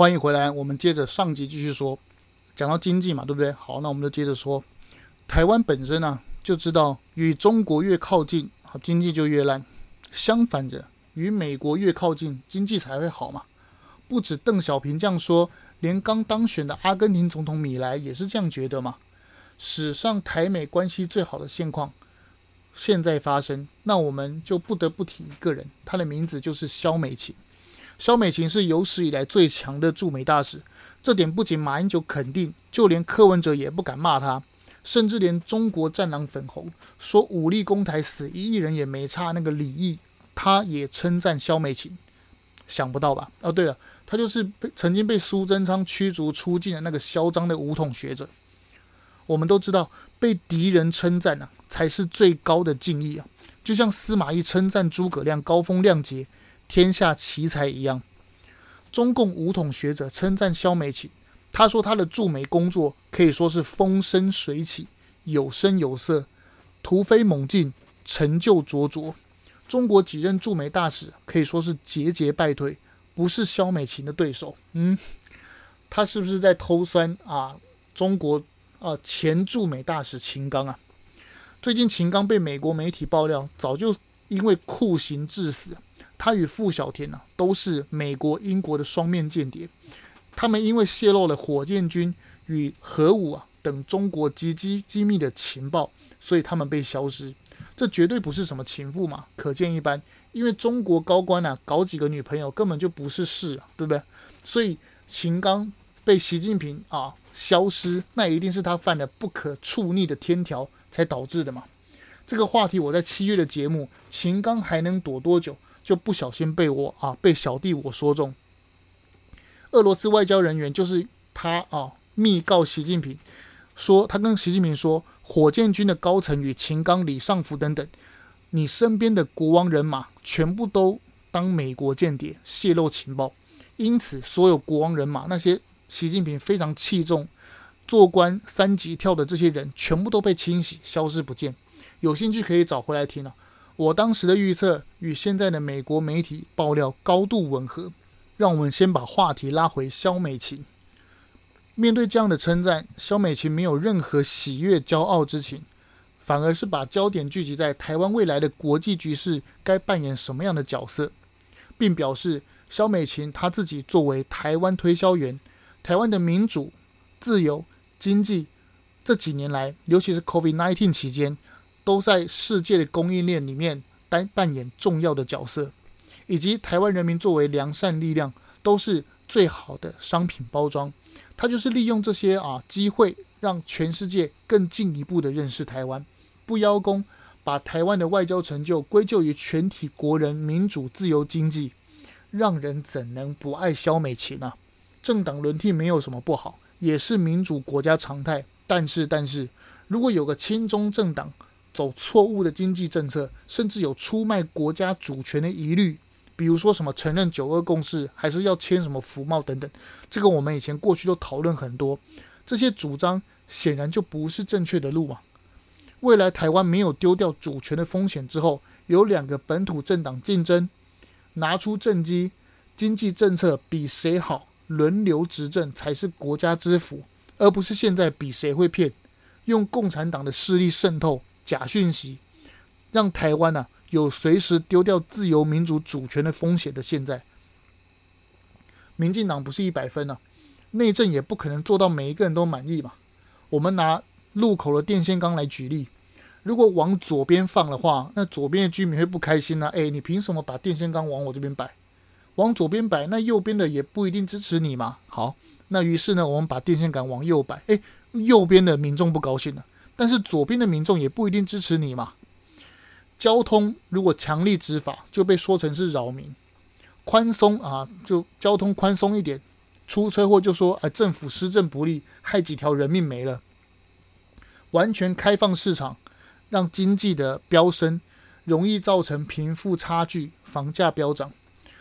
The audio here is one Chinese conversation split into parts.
欢迎回来，我们接着上集继续说，讲到经济嘛，对不对？好，那我们就接着说，台湾本身呢、就知道与中国越靠近，好，经济就越烂；相反着，与美国越靠近，经济才会好嘛。不止邓小平这样说，连刚当选的阿根廷总统米莱也是这样觉得嘛。史上台美关系最好的现况现在发生，那我们就不得不提一个人，他的名字就是萧美琴。萧美琴是有史以来最强的驻美大使，这点不仅马英九肯定，就连柯文哲也不敢骂他，甚至连中国战狼粉红说武力攻台死一亿人也没差那个李毅，他也称赞萧美琴。想不到吧？哦，对了，他就是被曾经被苏贞昌驱逐出境的那个嚣张的武统学者。我们都知道，被敌人称赞啊，才是最高的敬意啊，就像司马懿称赞诸葛亮高风亮节。天下奇才一样，中共五统学者称赞肖美琴，他说他的驻美工作可以说是风生水起，有声有色，突飞猛进，成就卓卓。中国几任驻美大使可以说是节节败退，不是肖美琴的对手。嗯，他是不是在偷酸啊？中国啊前驻美大使秦刚啊，最近秦刚被美国媒体爆料，早就因为酷刑致死。他与傅小田呢、都是美国、英国的双面间谍。他们因为泄露了火箭军与核武啊等中国机机机密的情报，所以他们被消失。这绝对不是什么情妇嘛，可见一斑。因为中国高官啊，搞几个女朋友根本就不是事啊，对不对？所以秦刚被习近平啊消失，那一定是他犯了不可触逆的天条才导致的嘛。这个话题我在七月的节目，秦刚还能躲多久？就不小心被我啊，被小弟我说中。俄罗斯外交人员就是他啊，密告习近平说，他跟习近平说，火箭军的高层与秦刚、李尚福等等，你身边的国王人马全部都当美国间谍，泄露情报。因此，所有国王人马那些习近平非常器重、做官三级跳的这些人，全部都被清洗，消失不见。有兴趣可以找回来听了。我当时的预测与现在的美国媒体爆料高度吻合。让我们先把话题拉回萧美琴。面对这样的称赞，萧美琴没有任何喜悦、骄傲之情，反而是把焦点聚集在台湾未来的国际局势该扮演什么样的角色，并表示萧美琴她自己作为台湾推销员，台湾的民主、自由、经济这几年来，尤其是 COVID-19 期间。都在世界的供应链里面担扮演重要的角色，以及台湾人民作为良善力量，都是最好的商品包装。他就是利用这些啊机会，让全世界更进一步的认识台湾，不邀功，把台湾的外交成就归咎于全体国人民主自由经济，让人怎能不爱萧美琴呢？政党轮替没有什么不好，也是民主国家常态。但是，但是如果有个亲中政党，走错误的经济政策，甚至有出卖国家主权的疑虑，比如说什么承认九二共识，还是要签什么服贸等等，这个我们以前过去都讨论很多。这些主张显然就不是正确的路嘛。未来台湾没有丢掉主权的风险之后，有两个本土政党竞争，拿出政绩，经济政策比谁好，轮流执政才是国家之福，而不是现在比谁会骗，用共产党的势力渗透。假讯息，让台湾呐有随时丢掉自由民主主权的风险的现在，民进党不是一百分呐，内政也不可能做到每一个人都满意嘛。我们拿路口的电线杆来举例，如果往左边放的话，那左边的居民会不开心呐。哎，你凭什么把电线杆往我这边摆？往左边摆，那右边的也不一定支持你嘛。好，那于是呢，我们把电线杆往右摆，哎，右边的民众不高兴了。但是左边的民众也不一定支持你嘛。交通如果强力执法，就被说成是扰民；宽松啊，就交通宽松一点，出车祸就说哎，政府施政不力，害几条人命没了。完全开放市场，让经济的飙升，容易造成贫富差距、房价飙涨。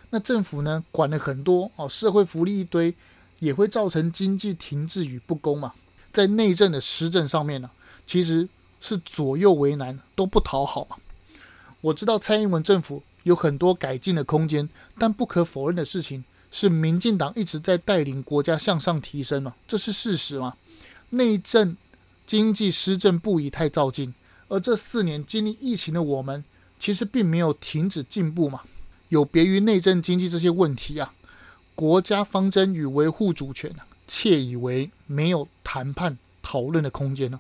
那政府呢，管了很多哦，社会福利一堆，也会造成经济停滞与不公嘛。在内政的施政上面呢、其实是左右为难，都不讨好嘛。我知道蔡英文政府有很多改进的空间，但不可否认的事情是民进党一直在带领国家向上提升嘛，这是事实嘛。内政、经济施政不宜太照进，而这四年经历疫情的我们，其实并没有停止进步嘛。有别于内政、经济这些问题啊，国家方针与维护主权啊，窃以为没有谈判讨论的空间呢。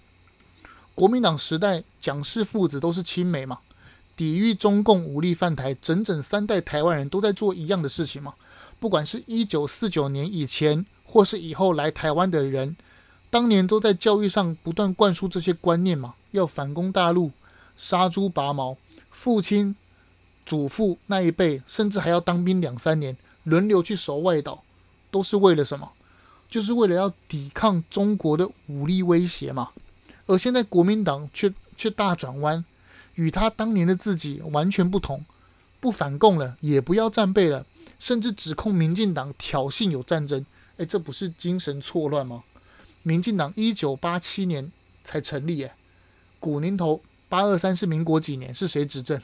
国民党时代，蒋氏父子都是亲美嘛，抵御中共武力犯台，整整三代台湾人都在做一样的事情嘛。不管是一九四九年以前，或是以后来台湾的人，当年都在教育上不断灌输这些观念嘛，要反攻大陆，杀猪拔毛。父亲、祖父那一辈，甚至还要当兵两三年，轮流去守外岛，都是为了什么？就是为了要抵抗中国的武力威胁嘛。而现在国民党却却大转弯，与他当年的自己完全不同，不反共了，也不要战备了，甚至指控民进党挑衅有战争。哎，这不是精神错乱吗？民进党一九八七年才成立，哎，古宁头八二三是民国几年？是谁执政？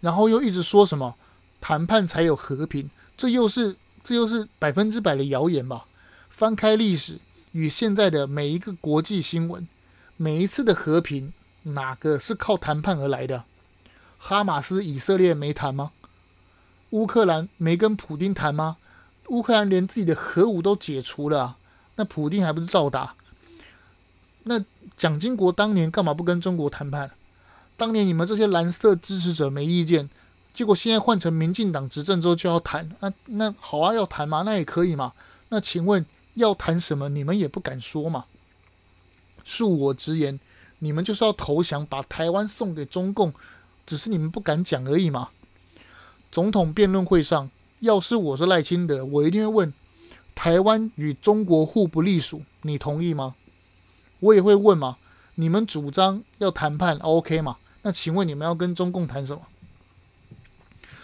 然后又一直说什么谈判才有和平？这又是这又是百分之百的谣言吧？翻开历史与现在的每一个国际新闻。每一次的和平，哪个是靠谈判而来的？哈马斯、以色列没谈吗？乌克兰没跟普丁谈吗？乌克兰连自己的核武都解除了，那普丁还不是照打？那蒋经国当年干嘛不跟中国谈判？当年你们这些蓝色支持者没意见，结果现在换成民进党执政之后就要谈？那那好啊，要谈嘛，那也可以嘛。那请问要谈什么？你们也不敢说嘛？恕我直言，你们就是要投降，把台湾送给中共，只是你们不敢讲而已嘛。总统辩论会上，要是我是赖清德，我一定会问：台湾与中国互不隶属，你同意吗？我也会问嘛。你们主张要谈判，OK 吗？那请问你们要跟中共谈什么？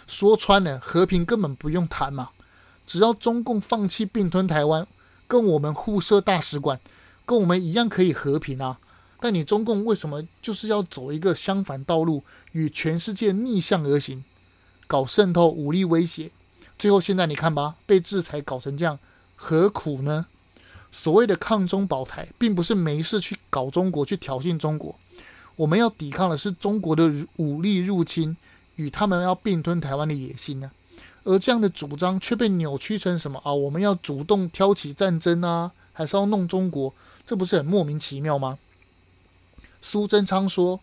说穿了，和平根本不用谈嘛，只要中共放弃并吞台湾，跟我们互设大使馆。跟我们一样可以和平啊，但你中共为什么就是要走一个相反道路，与全世界逆向而行，搞渗透、武力威胁，最后现在你看吧，被制裁搞成这样，何苦呢？所谓的抗中保台，并不是没事去搞中国、去挑衅中国，我们要抵抗的是中国的武力入侵与他们要并吞台湾的野心呢、啊，而这样的主张却被扭曲成什么啊？我们要主动挑起战争啊，还是要弄中国？这不是很莫名其妙吗？苏贞昌说：“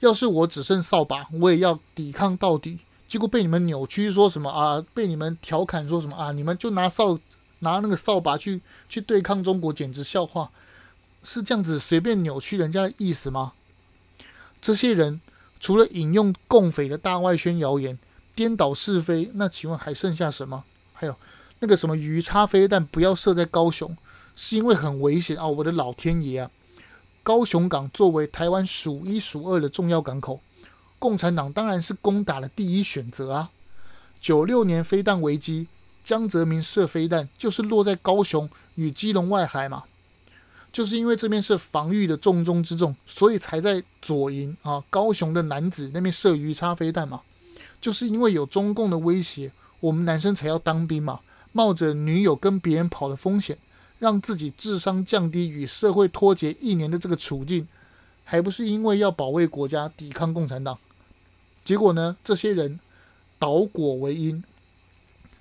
要是我只剩扫把，我也要抵抗到底。”结果被你们扭曲，说什么啊？被你们调侃说什么啊？你们就拿扫拿那个扫把去去对抗中国，简直笑话！是这样子随便扭曲人家的意思吗？这些人除了引用共匪的大外宣谣言，颠倒是非，那请问还剩下什么？还有那个什么鱼叉飞弹不要射在高雄？是因为很危险哦，我的老天爷啊！高雄港作为台湾数一数二的重要港口，共产党当然是攻打的第一选择啊。九六年飞弹危机，江泽民射飞弹就是落在高雄与基隆外海嘛，就是因为这边是防御的重中之重，所以才在左营啊高雄的男子那边射鱼叉飞弹嘛，就是因为有中共的威胁，我们男生才要当兵嘛，冒着女友跟别人跑的风险。让自己智商降低，与社会脱节一年的这个处境，还不是因为要保卫国家、抵抗共产党？结果呢？这些人倒果为因，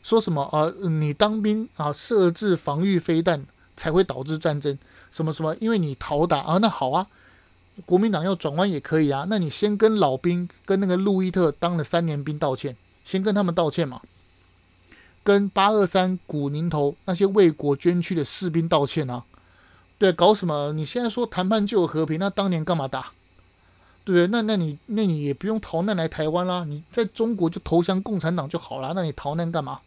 说什么啊、你当兵啊，设置防御飞弹才会导致战争？什么什么？因为你逃打啊？那好啊，国民党要转弯也可以啊。那你先跟老兵，跟那个路易特当了三年兵道歉，先跟他们道歉嘛。跟八二三古宁头那些为国捐躯的士兵道歉啊！对，搞什么？你现在说谈判就有和平，那当年干嘛打？对不对？那那你那你也不用逃难来台湾啦，你在中国就投降共产党就好了。那你逃难干嘛？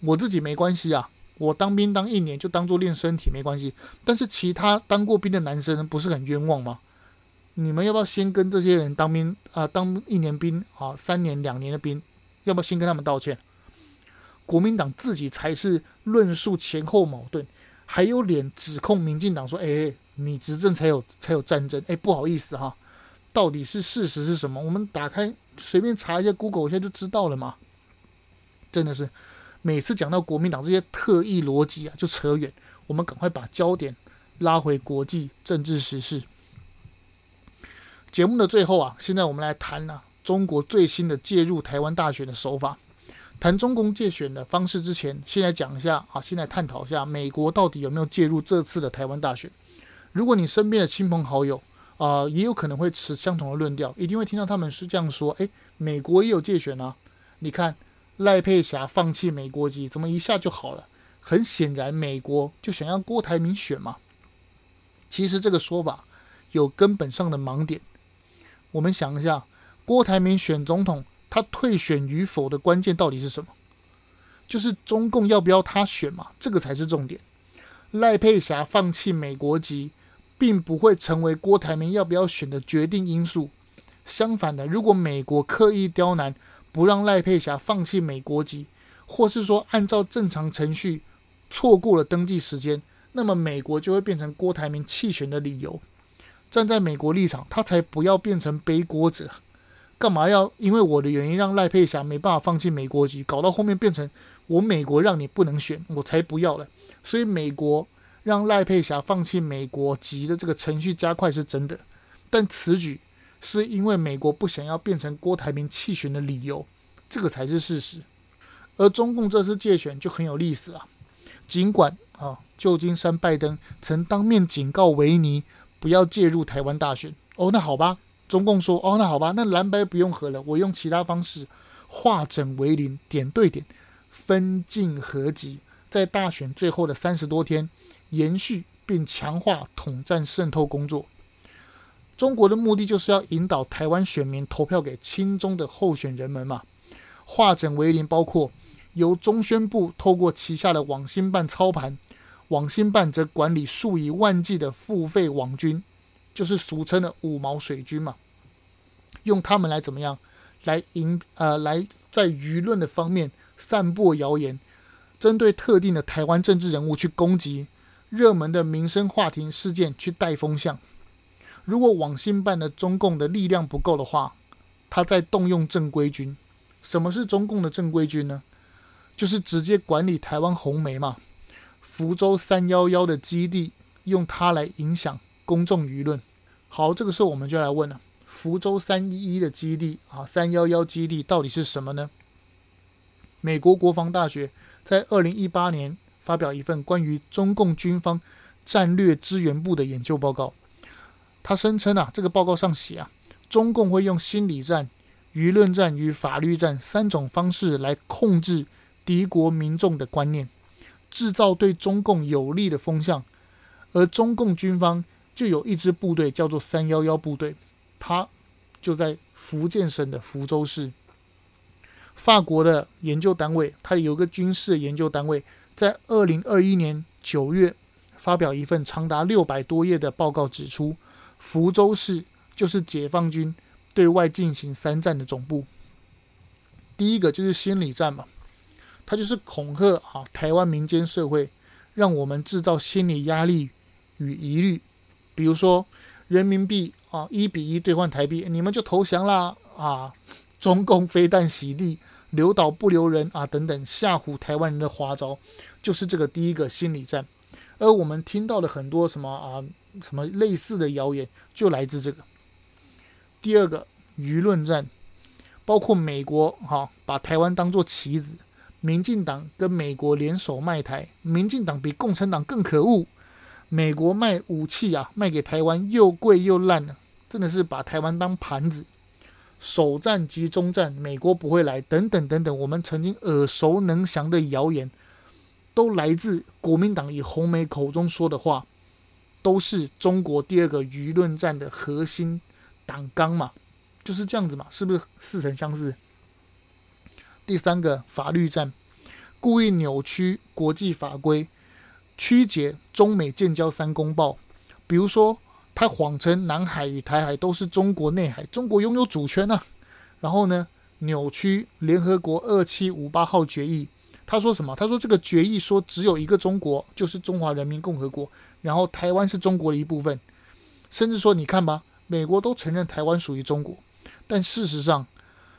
我自己没关系啊，我当兵当一年就当做练身体没关系。但是其他当过兵的男生不是很冤枉吗？你们要不要先跟这些人当兵啊？当一年兵啊，三年两年的兵，要不要先跟他们道歉？国民党自己才是论述前后矛盾，还有脸指控民进党说：“哎，你执政才有才有战争。”哎，不好意思哈，到底是事实是什么？我们打开随便查一下 Google 一下就知道了嘛。真的是每次讲到国民党这些特异逻辑啊，就扯远。我们赶快把焦点拉回国际政治时事。节目的最后啊，现在我们来谈啊，中国最新的介入台湾大选的手法。谈中共借选的方式之前，先来讲一下啊，先来探讨一下美国到底有没有介入这次的台湾大选。如果你身边的亲朋好友啊、也有可能会持相同的论调，一定会听到他们是这样说：诶，美国也有借选啊，你看。赖佩霞放弃美国籍，怎么一下就好了？很显然，美国就想要郭台铭选嘛。其实这个说法有根本上的盲点。我们想一下，郭台铭选总统，他退选与否的关键到底是什么？就是中共要不要他选嘛？这个才是重点。赖佩霞放弃美国籍，并不会成为郭台铭要不要选的决定因素。相反的，如果美国刻意刁难，不让赖佩霞放弃美国籍，或是说按照正常程序错过了登记时间，那么美国就会变成郭台铭弃选的理由。站在美国立场，他才不要变成背锅者。干嘛要因为我的原因让赖佩霞没办法放弃美国籍，搞到后面变成我美国让你不能选，我才不要了。所以美国让赖佩霞放弃美国籍的这个程序加快是真的，但此举。是因为美国不想要变成郭台铭弃选的理由，这个才是事实。而中共这次借选就很有意思啊。尽管啊，旧金山拜登曾当面警告维尼不要介入台湾大选。哦，那好吧，中共说哦，那好吧，那蓝白不用合了，我用其他方式化整为零，点对点，分进合击，在大选最后的三十多天，延续并强化统战渗透工作。中国的目的就是要引导台湾选民投票给亲中的候选人们嘛，化整为零，包括由中宣部透过旗下的网信办操盘，网信办则管理数以万计的付费网军，就是俗称的五毛水军嘛，用他们来怎么样，来引呃来在舆论的方面散播谣言，针对特定的台湾政治人物去攻击，热门的民生话题事件去带风向。如果网信办的中共的力量不够的话，他再动用正规军。什么是中共的正规军呢？就是直接管理台湾红媒嘛，福州三幺幺的基地，用它来影响公众舆论。好，这个时候我们就来问了：福州三一一的基地啊，三幺幺基地到底是什么呢？美国国防大学在二零一八年发表一份关于中共军方战略支援部的研究报告。他声称啊，这个报告上写啊，中共会用心理战、舆论战与法律战三种方式来控制敌国民众的观念，制造对中共有利的风向。而中共军方就有一支部队叫做三幺幺部队，它就在福建省的福州市。法国的研究单位，它有个军事研究单位，在二零二一年九月发表一份长达六百多页的报告，指出。福州市就是解放军对外进行三战的总部。第一个就是心理战嘛，它就是恐吓啊台湾民间社会，让我们制造心理压力与疑虑。比如说人民币啊一比一兑换台币，你们就投降啦啊！中共飞弹洗地，留岛不留人啊等等吓唬台湾人的花招，就是这个第一个心理战。而我们听到的很多什么啊？什么类似的谣言就来自这个。第二个舆论战，包括美国哈、把台湾当作棋子，民进党跟美国联手卖台，民进党比共产党更可恶。美国卖武器啊，卖给台湾又贵又烂呢，真的是把台湾当盘子。首战及终战，美国不会来，等等等等，我们曾经耳熟能详的谣言，都来自国民党与红媒口中说的话。都是中国第二个舆论战的核心党纲嘛，就是这样子嘛，是不是似曾相识？第三个法律战，故意扭曲国际法规，曲解中美建交三公报。比如说，他谎称南海与台海都是中国内海，中国拥有主权啊。然后呢，扭曲联合国二七五八号决议。他说什么？他说这个决议说只有一个中国，就是中华人民共和国。然后台湾是中国的一部分，甚至说你看吧，美国都承认台湾属于中国，但事实上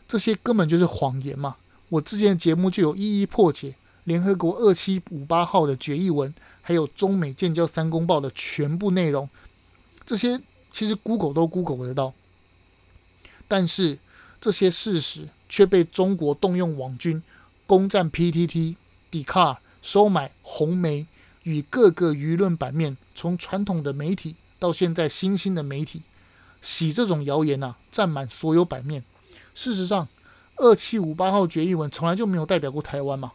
这些根本就是谎言嘛。我之前的节目就有一一破解，联合国二七五八号的决议文，还有中美建交三公报的全部内容，这些其实 Google 都 Google 得到。但是这些事实却被中国动用网军攻占 PTT、d c a r 收买红媒与各个舆论版面，从传统的媒体到现在新兴的媒体，洗这种谣言啊，占满所有版面。事实上，二七五八号决议文从来就没有代表过台湾嘛。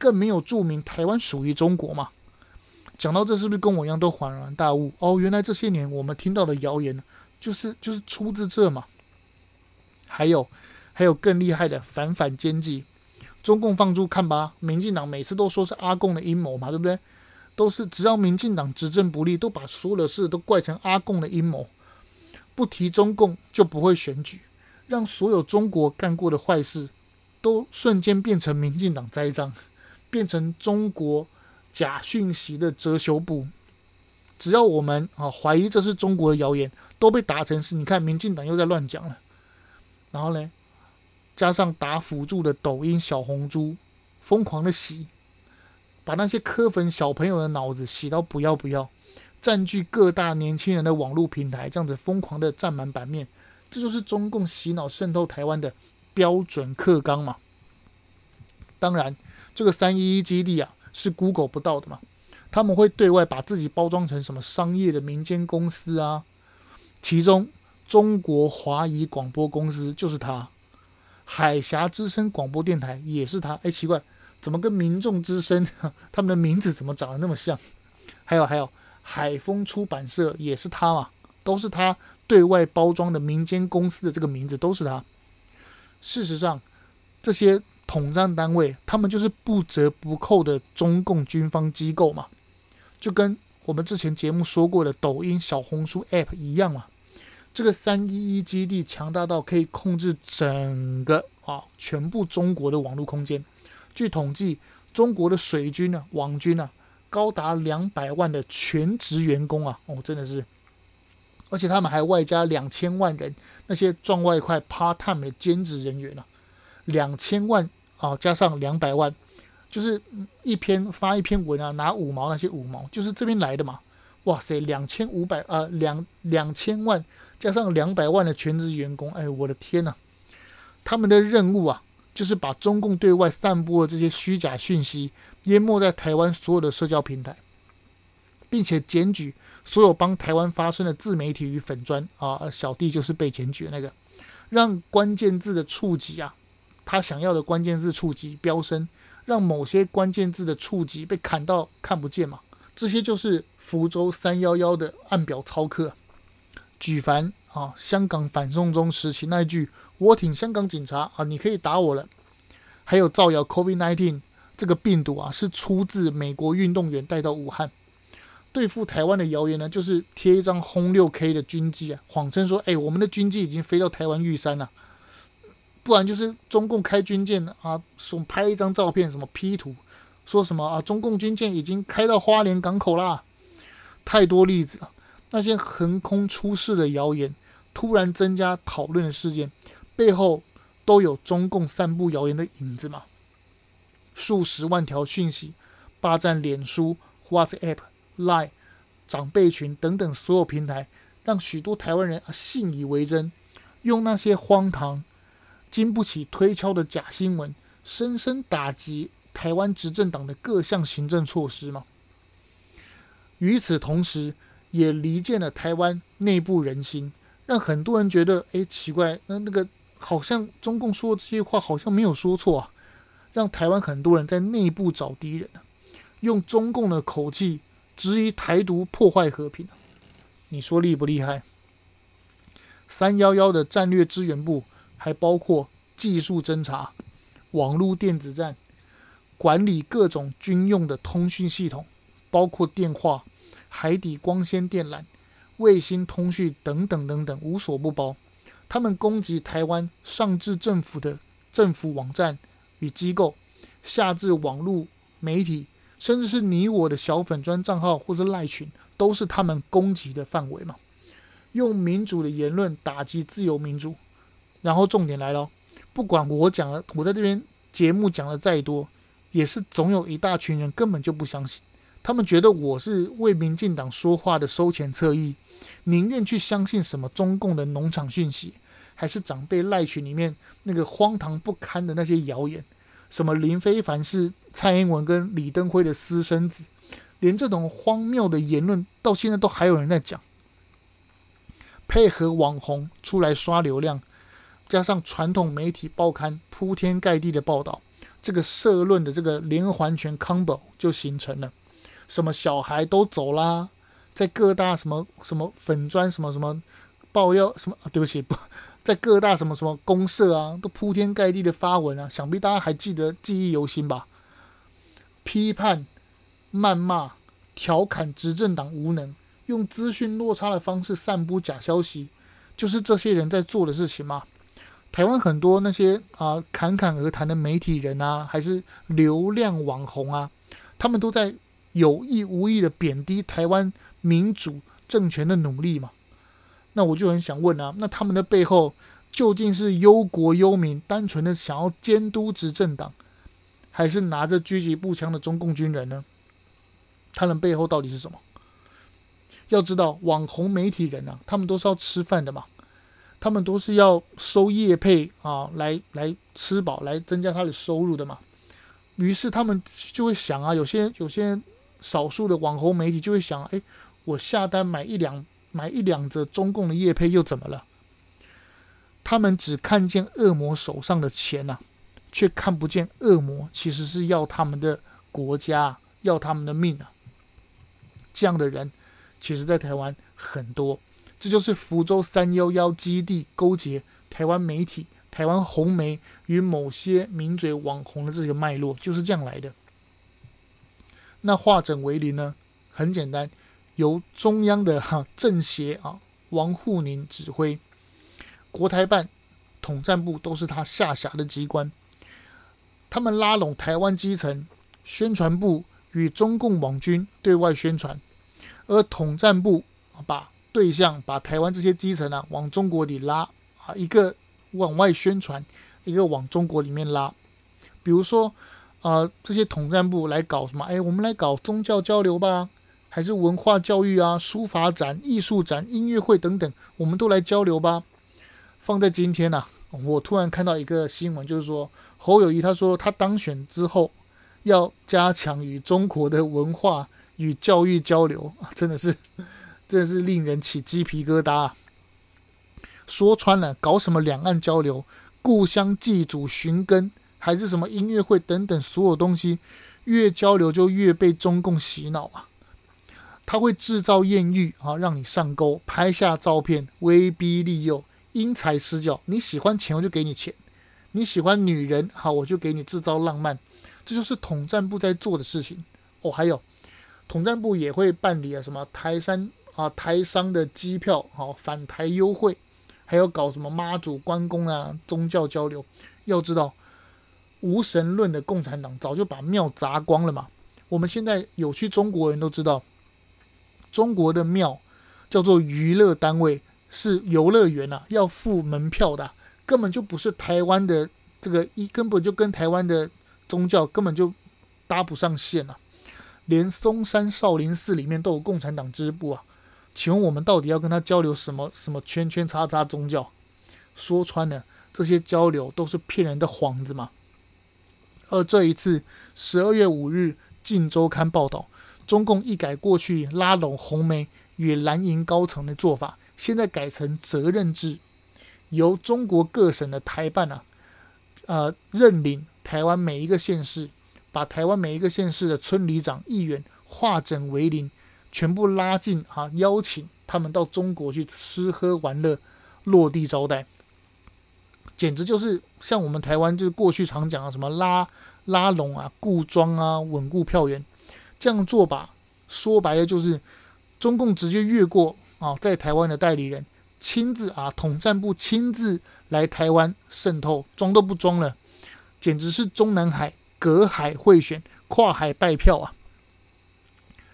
更没有注明台湾属于中国嘛？讲到这，是不是跟我一样都恍然大悟？哦，原来这些年我们听到的谣言，就是就是出自这嘛？还有还有更厉害的反反奸计，中共放诸看吧，民进党每次都说是阿共的阴谋嘛，对不对？都是只要民进党执政不利，都把所有的事都怪成阿共的阴谋，不提中共就不会选举，让所有中国干过的坏事都瞬间变成民进党栽赃。变成中国假讯息的遮羞布，只要我们啊怀疑这是中国的谣言，都被打成是。你看，民进党又在乱讲了。然后呢，加上打辅助的抖音、小红书，疯狂的洗，把那些磕粉小朋友的脑子洗到不要不要，占据各大年轻人的网络平台，这样子疯狂的占满版面，这就是中共洗脑渗透台湾的标准课纲嘛。当然。这个三一一基地啊，是 Google 不到的嘛？他们会对外把自己包装成什么商业的民间公司啊？其中中国华谊广播公司就是他，海峡之声广播电台也是他。哎，奇怪，怎么跟民众之声 他们的名字怎么长得那么像？还有还有，海风出版社也是他嘛？都是他对外包装的民间公司的这个名字都是他。事实上，这些。统战单位，他们就是不折不扣的中共军方机构嘛，就跟我们之前节目说过的抖音、小红书 App 一样嘛。这个三一一基地强大到可以控制整个啊全部中国的网络空间。据统计，中国的水军啊、网军啊，高达两百万的全职员工啊，哦，真的是，而且他们还外加两千万人那些赚外快 part time 的兼职人员啊，两千万。啊，加上两百万，就是一篇发一篇文啊，拿五毛那些五毛，就是这边来的嘛。哇塞，两千五百啊，两两千万加上两百万的全职员工，哎，我的天呐，他们的任务啊，就是把中共对外散布的这些虚假讯息淹没在台湾所有的社交平台，并且检举所有帮台湾发声的自媒体与粉砖啊，小弟就是被检举的那个，让关键字的触及啊。他想要的关键字触及飙升，让某些关键字的触及被砍到看不见嘛？这些就是福州三幺幺的暗表操课。举凡啊，香港反送中时期那一句“我挺香港警察啊，你可以打我了”，还有造谣 COVID-19 这个病毒啊是出自美国运动员带到武汉，对付台湾的谣言呢，就是贴一张轰六 K 的军机啊，谎称说：“哎，我们的军机已经飞到台湾玉山了。”不然就是中共开军舰啊，送拍一张照片，什么 P 图，说什么啊，中共军舰已经开到花莲港口啦，太多例子了。那些横空出世的谣言，突然增加讨论的事件，背后都有中共散布谣言的影子嘛。数十万条讯息，霸占脸书、WhatsApp、Line、长辈群等等所有平台，让许多台湾人信以为真，用那些荒唐。经不起推敲的假新闻，深深打击台湾执政党的各项行政措施嘛。与此同时，也离间了台湾内部人心，让很多人觉得，哎，奇怪，那那个好像中共说这些话好像没有说错啊，让台湾很多人在内部找敌人，用中共的口气质疑台独破坏和平，你说厉不厉害？三幺幺的战略支援部。还包括技术侦查、网络电子战、管理各种军用的通讯系统，包括电话、海底光纤电缆、卫星通讯等等等等，无所不包。他们攻击台湾上至政府的政府网站与机构，下至网络媒体，甚至是你我的小粉砖账号或者赖群，都是他们攻击的范围嘛。用民主的言论打击自由民主。然后重点来了，不管我讲了，我在这边节目讲的再多，也是总有一大群人根本就不相信，他们觉得我是为民进党说话的收钱侧翼，宁愿去相信什么中共的农场讯息，还是长辈赖群里面那个荒唐不堪的那些谣言，什么林飞凡是蔡英文跟李登辉的私生子，连这种荒谬的言论到现在都还有人在讲，配合网红出来刷流量，加上传统媒体报刊铺天盖地的报道。这个社论的这个连环拳 combo 就形成了，什么小孩都走啦，在各大什么什么粉砖什么什么爆料什么啊，对不起不，在各大什么什么公社啊，都铺天盖地的发文啊，想必大家还记得记忆犹新吧？批判、谩骂、调侃执政党无能，用资讯落差的方式散布假消息，就是这些人在做的事情吗？台湾很多那些啊侃侃而谈的媒体人啊，还是流量网红啊，他们都在有意无意的贬低台湾民主政权的努力嘛。那我就很想问啊，那他们的背后究竟是忧国忧民，单纯的想要监督执政党，还是拿着狙击步枪的中共军人呢？他们背后到底是什么？要知道，网红媒体人啊，他们都是要吃饭的嘛。他们都是要收业配啊，来来吃饱，来增加他的收入的嘛。于是他们就会想啊，有些有些少数的网红媒体就会想，哎，我下单买一两买一两则中共的业配又怎么了？他们只看见恶魔手上的钱呐、却看不见恶魔其实是要他们的国家，要他们的命啊。这样的人，其实在台湾很多。这就是福州三幺幺基地勾结台湾媒体、台湾红媒与某些名嘴网红的这个脉络，就是这样来的。那化整为零呢？很简单，由中央的哈政协啊王沪宁指挥，国台办、统战部都是他下辖的机关，他们拉拢台湾基层，宣传部与中共网军对外宣传，而统战部把对象把台湾这些基层啊往中国里拉啊，一个往外宣传，一个往中国里面拉。比如说，呃，这些统战部来搞什么？哎，我们来搞宗教交流吧，还是文化教育啊、书法展、艺术展、音乐会等等，我们都来交流吧。放在今天呢、我突然看到一个新闻，就是说侯友谊他说他当选之后要加强与中国的文化与教育交流啊，真的是。真是令人起鸡皮疙瘩！说穿了，搞什么两岸交流、故乡祭祖寻根，还是什么音乐会等等，所有东西越交流就越被中共洗脑啊！他会制造艳遇啊，让你上钩，拍下照片，威逼利诱，因材施教。你喜欢钱，我就给你钱；你喜欢女人，好，我就给你制造浪漫。这就是统战部在做的事情哦。还有，统战部也会办理啊，什么台山。啊，台商的机票好返台优惠，还有搞什么妈祖关公啊，宗教交流。要知道，无神论的共产党早就把庙砸光了嘛。我们现在有去中国人都知道，中国的庙叫做娱乐单位，是游乐园啊，要付门票的，根本就不是台湾的这个一，根本就跟台湾的宗教根本就搭不上线啊。连嵩山少林寺里面都有共产党支部啊。请问我们到底要跟他交流什么什么圈圈叉叉宗教？说穿了，这些交流都是骗人的幌子嘛。而这一次，十二月五日，《镜周刊》报道，中共一改过去拉拢红媒与蓝营高层的做法，现在改成责任制，由中国各省的台办啊，呃，认领台湾每一个县市，把台湾每一个县市的村里长、议员化整为零。全部拉进啊，邀请他们到中国去吃喝玩乐，落地招待，简直就是像我们台湾就是过去常讲的什么拉拉拢啊、固庄啊、稳固票源这样做吧。说白了就是中共直接越过啊，在台湾的代理人，亲自啊，统战部亲自来台湾渗透，装都不装了，简直是中南海隔海贿选、跨海拜票啊！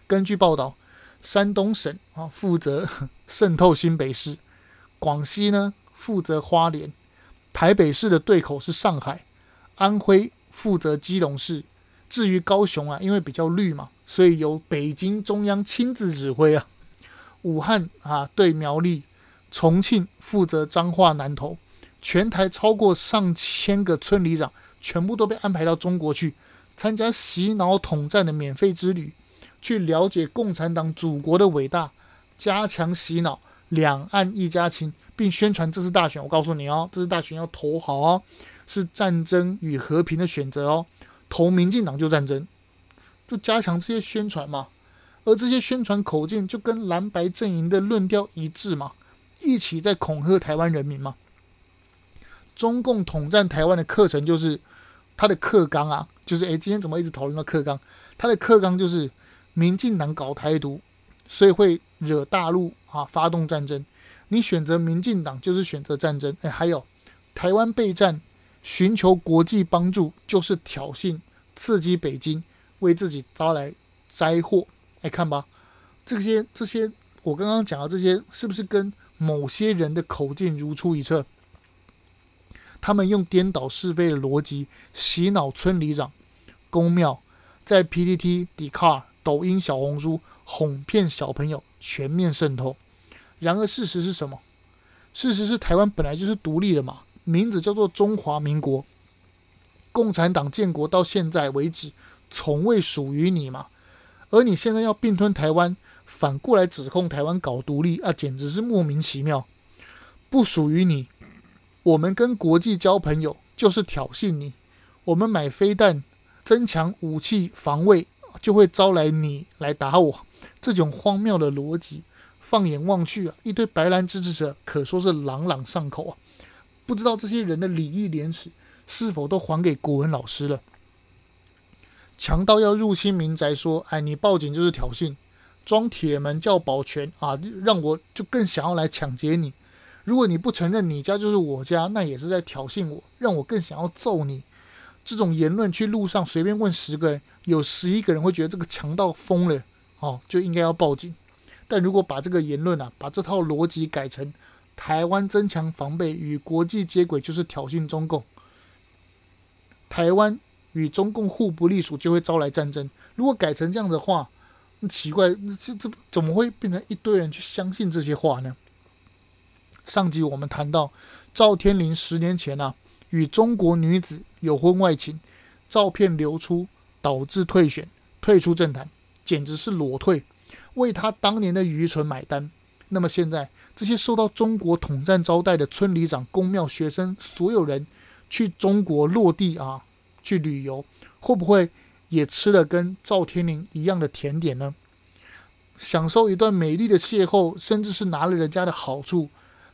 根据报道。山东省啊负责 渗透新北市，广西呢负责花莲，台北市的对口是上海，安徽负责基隆市，至于高雄啊，因为比较绿嘛，所以由北京中央亲自指挥啊。武汉啊对苗栗，重庆负责彰化南投，全台超过上千个村里长，全部都被安排到中国去参加洗脑统战的免费之旅，去了解共产党祖国的伟大，加强洗脑，两岸一家亲，并宣传这次大选。我告诉你哦，这次大选要投好哦，是战争与和平的选择哦。投民进党就战争，就加强这些宣传嘛，而这些宣传口径就跟蓝白阵营的论调一致嘛，一起在恐吓台湾人民嘛。中共统战台湾的课程就是他的课纲啊，就是诶，今天怎么一直讨论到课纲？他的课纲就是民进党搞台独，所以会惹大陆啊，发动战争。你选择民进党就是选择战争。诶，还有台湾备战。寻求国际帮助就是挑衅、刺激北京，为自己招来灾祸。来看吧，这些这些我刚刚讲的这些，是不是跟某些人的口径如出一辙？他们用颠倒是非的逻辑洗脑村里长、公庙，在 PTT、d c a r、抖音、小红书哄骗小朋友，全面渗透。然而事实是什么？事实是台湾本来就是独立的嘛。名字叫做中华民国，共产党建国到现在为止，从未属于你嘛？而你现在要并吞台湾，反过来指控台湾搞独立啊，简直是莫名其妙。不属于你，我们跟国际交朋友就是挑衅你。我们买飞弹，增强武器防卫，就会招来你来打我。这种荒谬的逻辑，放眼望去啊，一堆白蓝支持者可说是朗朗上口啊。不知道这些人的礼义廉耻是否都还给国文老师了？强盗要入侵民宅，说：“哎，你报警就是挑衅，装铁门叫保全啊，让我就更想要来抢劫你。如果你不承认你家就是我家，那也是在挑衅我，让我更想要揍你。这种言论，去路上随便问十个人，有十一个人会觉得这个强盗疯了，哦，就应该要报警。但如果把这个言论啊，把这套逻辑改成……台湾增强防备与国际接轨，就是挑衅中共。台湾与中共互不隶属，就会招来战争。如果改成这样的话，那奇怪，这这怎么会变成一堆人去相信这些话呢？上集我们谈到赵天林十年前啊，与中国女子有婚外情，照片流出，导致退选，退出政坛，简直是裸退，为他当年的愚蠢买单。那么现在，这些受到中国统战招待的村里长、公庙、学生，所有人去中国落地啊，去旅游，会不会也吃了跟赵天林一样的甜点呢？享受一段美丽的邂逅，甚至是拿了人家的好处，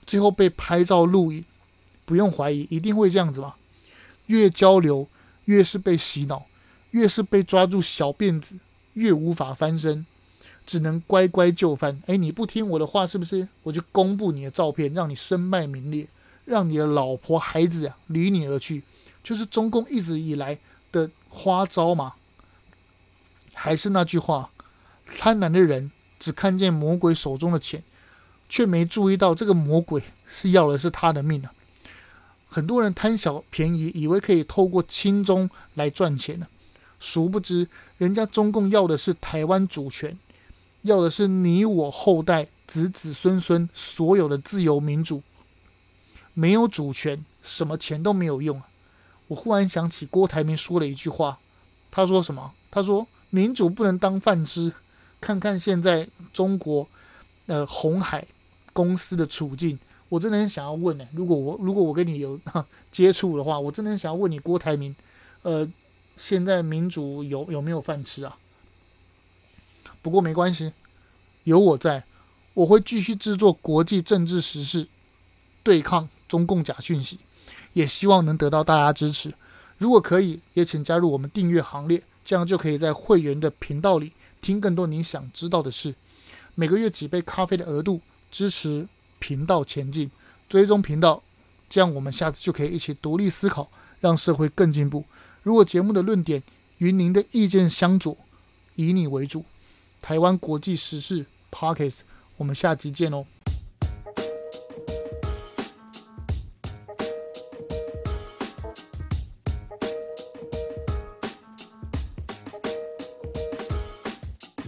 最后被拍照录影，不用怀疑，一定会这样子嘛。越交流，越是被洗脑，越是被抓住小辫子，越无法翻身。只能乖乖就范。哎，你不听我的话，是不是？我就公布你的照片，让你身败名裂，让你的老婆孩子啊离你而去，就是中共一直以来的花招嘛。还是那句话，贪婪的人只看见魔鬼手中的钱，却没注意到这个魔鬼是要的是他的命啊。很多人贪小便宜，以为可以透过亲中来赚钱呢，殊不知人家中共要的是台湾主权。要的是你我后代子子孙孙所有的自由民主，没有主权，什么钱都没有用啊。我忽然想起郭台铭说了一句话，他说什么？他说民主不能当饭吃。看看现在中国，呃，红海公司的处境，我真的很想要问呢。如果我如果我跟你有接触的话，我真的很想要问你，郭台铭，呃，现在民主有有没有饭吃啊？不过没关系，有我在，我会继续制作国际政治时事，对抗中共假讯息，也希望能得到大家支持。如果可以，也请加入我们订阅行列，这样就可以在会员的频道里听更多你想知道的事。每个月几杯咖啡的额度，支持频道前进，追踪频道，这样我们下次就可以一起独立思考，让社会更进步。如果节目的论点与您的意见相左，以你为主。台湾国际时事 Podcast，我们下集见哦。